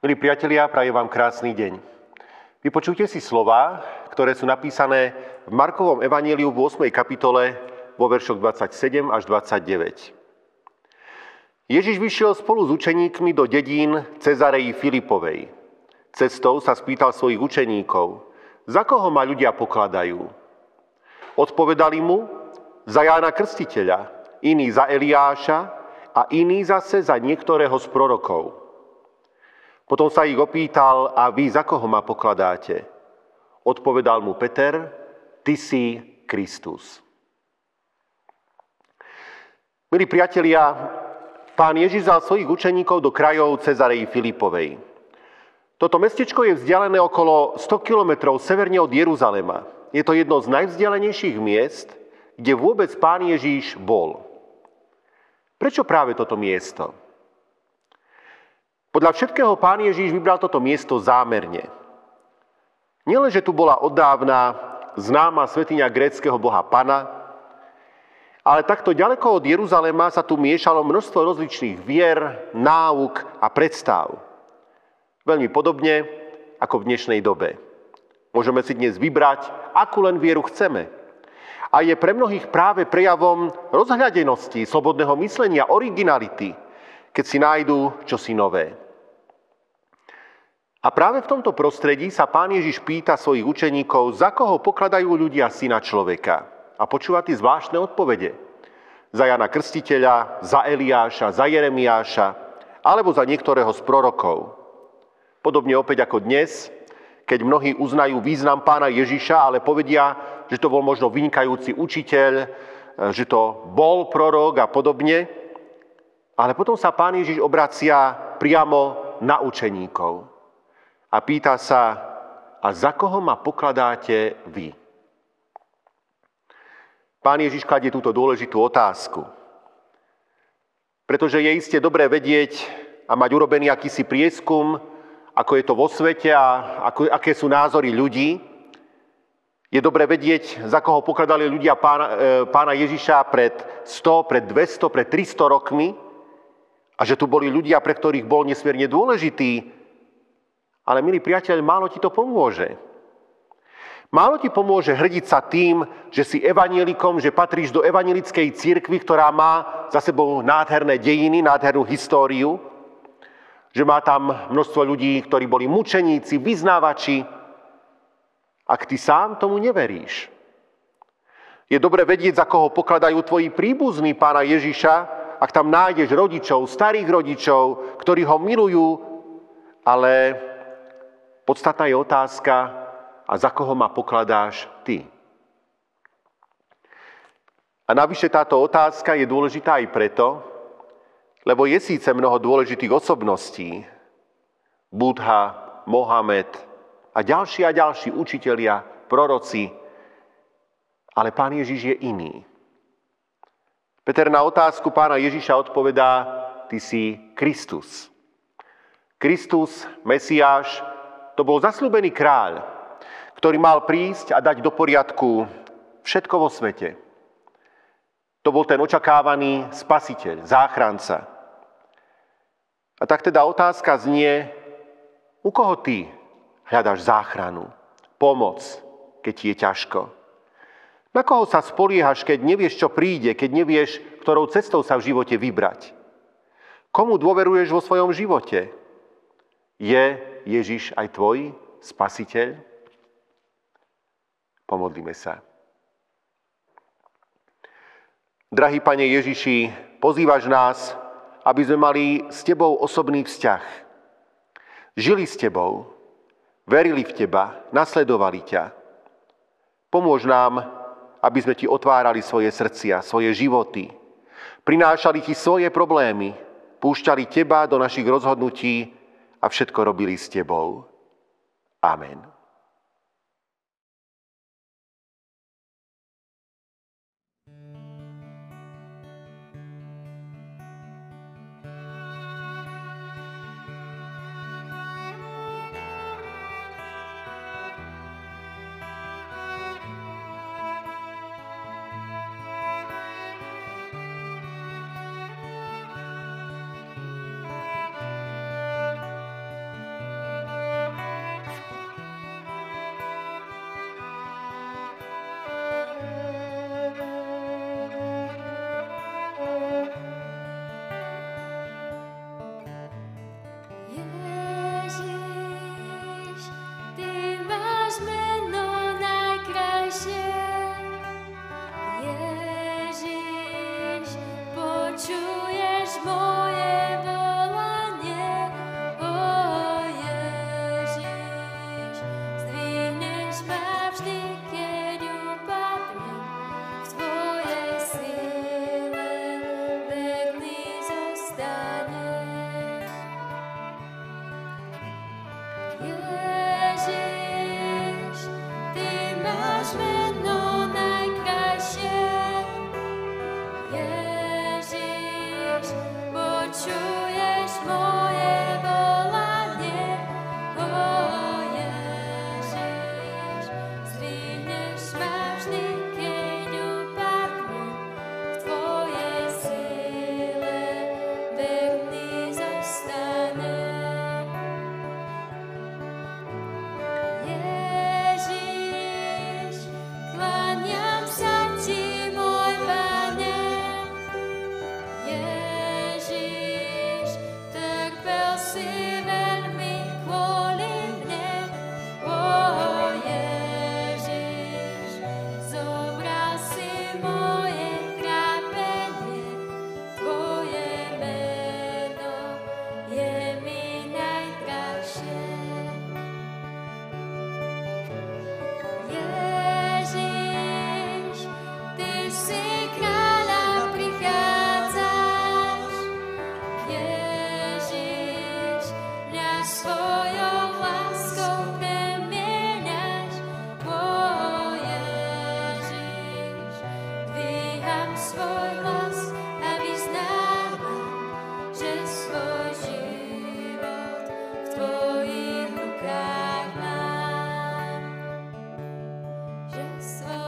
Milí priatelia, prajem vám krásny deň. Vypočujte si slova, ktoré sú napísané v Markovom evaníliu v 8. kapitole vo veršoch 27 až 29. Ježiš vyšiel spolu s učeníkmi do dedín Cezareji Filipovej. Cestou sa spýtal svojich učeníkov, za koho ma ľudia pokladajú. Odpovedali mu, za Jána Krstiteľa, iný za Eliáša a iný zase za niektorého z prorokov. Potom sa ich opýtal, a vy za koho ma pokladáte? Odpovedal mu Peter, ty si Kristus. Milí priatelia, pán Ježiš zal svojich učeníkov do krajov Cezareji Filipovej. Toto mestečko je vzdialené okolo 100 kilometrov severne od Jeruzalema. Je to jedno z najvzdialenejších miest, kde vôbec pán Ježíš bol. Prečo práve toto miesto? Podľa všetkého pán Ježíš vybral toto miesto zámerne. Nielen, že tu bola oddávna známa svetiňa gréckého boha Pana, ale takto ďaleko od Jeruzalema sa tu miešalo množstvo rozličných vier, náuk a predstav. Veľmi podobne ako v dnešnej dobe. Môžeme si dnes vybrať, akú len vieru chceme. A je pre mnohých práve prejavom rozhľadenosti, slobodného myslenia, originality – keď si nájdú čosi nové. A práve v tomto prostredí sa pán Ježiš pýta svojich učeníkov, za koho pokladajú ľudia syna človeka. A počúva tí zvláštne odpovede. Za Jana Krstiteľa, za Eliáša, za Jeremiáša, alebo za niektorého z prorokov. Podobne opäť ako dnes, keď mnohí uznajú význam pána Ježiša, ale povedia, že to bol možno vynikajúci učiteľ, že to bol prorok a podobne, ale potom sa pán Ježiš obracia priamo na učeníkov a pýta sa, a za koho ma pokladáte vy? Pán Ježiš kladie túto dôležitú otázku. Pretože je iste dobré vedieť a mať urobený akýsi prieskum, ako je to vo svete a ako, aké sú názory ľudí. Je dobré vedieť, za koho pokladali ľudia pána, e, pána Ježiša pred 100, pred 200, pred 300 rokmi a že tu boli ľudia, pre ktorých bol nesmierne dôležitý. Ale, milý priateľ, málo ti to pomôže. Málo ti pomôže hrdiť sa tým, že si evanielikom, že patríš do evanielickej církvy, ktorá má za sebou nádherné dejiny, nádhernú históriu, že má tam množstvo ľudí, ktorí boli mučeníci, vyznávači, ak ty sám tomu neveríš. Je dobre vedieť, za koho pokladajú tvoji príbuzní pána Ježiša, ak tam nájdeš rodičov, starých rodičov, ktorí ho milujú, ale podstatná je otázka, a za koho ma pokladáš ty? A navyše táto otázka je dôležitá aj preto, lebo je síce mnoho dôležitých osobností, Budha, Mohamed a ďalší a ďalší učitelia, proroci, ale pán Ježiš je iný. Peter na otázku pána Ježiša odpovedá, ty si Kristus. Kristus, Mesiáš, to bol zasľúbený kráľ, ktorý mal prísť a dať do poriadku všetko vo svete. To bol ten očakávaný spasiteľ, záchranca. A tak teda otázka znie, u koho ty hľadaš záchranu, pomoc, keď ti je ťažko? Na koho sa spoliehaš, keď nevieš, čo príde, keď nevieš, ktorou cestou sa v živote vybrať? Komu dôveruješ vo svojom živote? Je Ježiš aj tvoj spasiteľ? Pomodlíme sa. Drahý Pane Ježiši, pozývaš nás, aby sme mali s Tebou osobný vzťah. Žili s Tebou, verili v Teba, nasledovali ťa. Pomôž nám aby sme ti otvárali svoje srdcia, svoje životy. Prinášali ti svoje problémy, púšťali teba do našich rozhodnutí a všetko robili s tebou. Amen. so